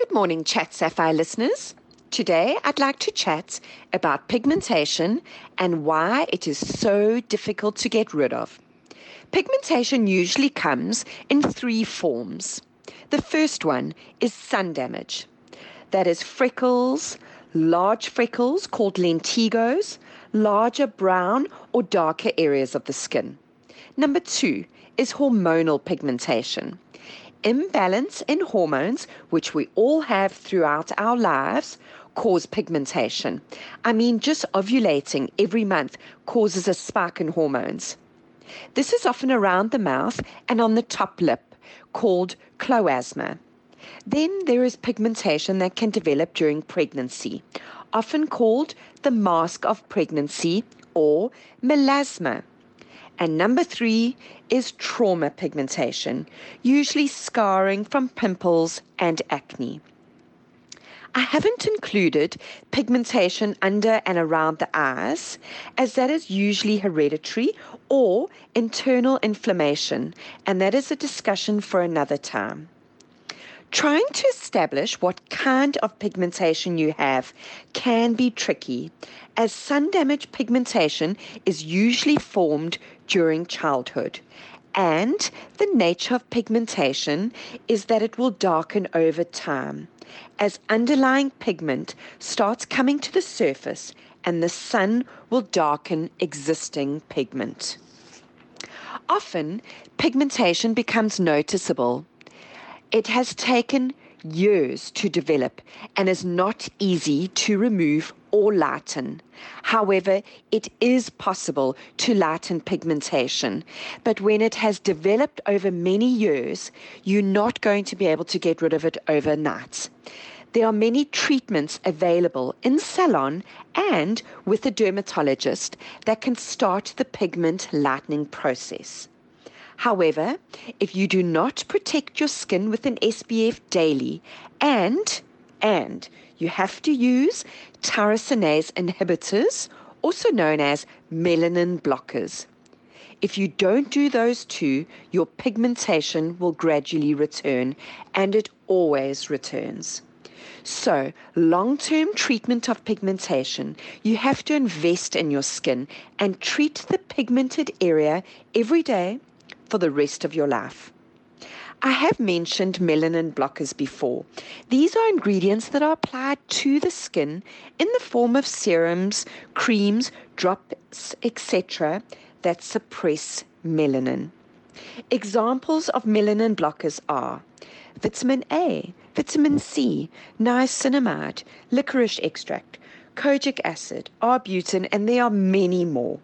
Good morning, Chat Sapphire listeners. Today I'd like to chat about pigmentation and why it is so difficult to get rid of. Pigmentation usually comes in three forms. The first one is sun damage. That is freckles, large freckles called lentigos, larger brown or darker areas of the skin. Number two is hormonal pigmentation imbalance in hormones, which we all have throughout our lives, cause pigmentation. I mean, just ovulating every month causes a spike in hormones. This is often around the mouth and on the top lip, called chloasma. Then there is pigmentation that can develop during pregnancy, often called the mask of pregnancy or melasma. And number three is trauma pigmentation, usually scarring from pimples and acne. I haven't included pigmentation under and around the eyes, as that is usually hereditary or internal inflammation, and that is a discussion for another time. Trying to establish what kind of pigmentation you have can be tricky, as sun damage pigmentation is usually formed during childhood. And the nature of pigmentation is that it will darken over time as underlying pigment starts coming to the surface and the sun will darken existing pigment. Often, pigmentation becomes noticeable it has taken years to develop and is not easy to remove or lighten. However, it is possible to lighten pigmentation, but when it has developed over many years, you're not going to be able to get rid of it overnight. There are many treatments available in salon and with a dermatologist that can start the pigment lightening process. However, if you do not protect your skin with an SPF daily and and you have to use tyrosinase inhibitors, also known as melanin blockers. If you don't do those two, your pigmentation will gradually return, and it always returns. So, long term treatment of pigmentation, you have to invest in your skin and treat the pigmented area every day for the rest of your life. I have mentioned melanin blockers before. These are ingredients that are applied to the skin in the form of serums, creams, drops, etc., that suppress melanin. Examples of melanin blockers are vitamin A, vitamin C, niacinamide, licorice extract, kojic acid, arbutin, and there are many more.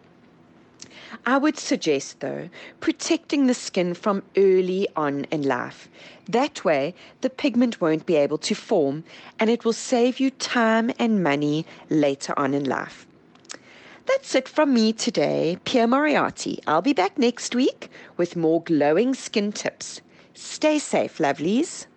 I would suggest, though, protecting the skin from early on in life. That way, the pigment won't be able to form and it will save you time and money later on in life. That's it from me today, Pierre Moriarty. I'll be back next week with more glowing skin tips. Stay safe, lovelies.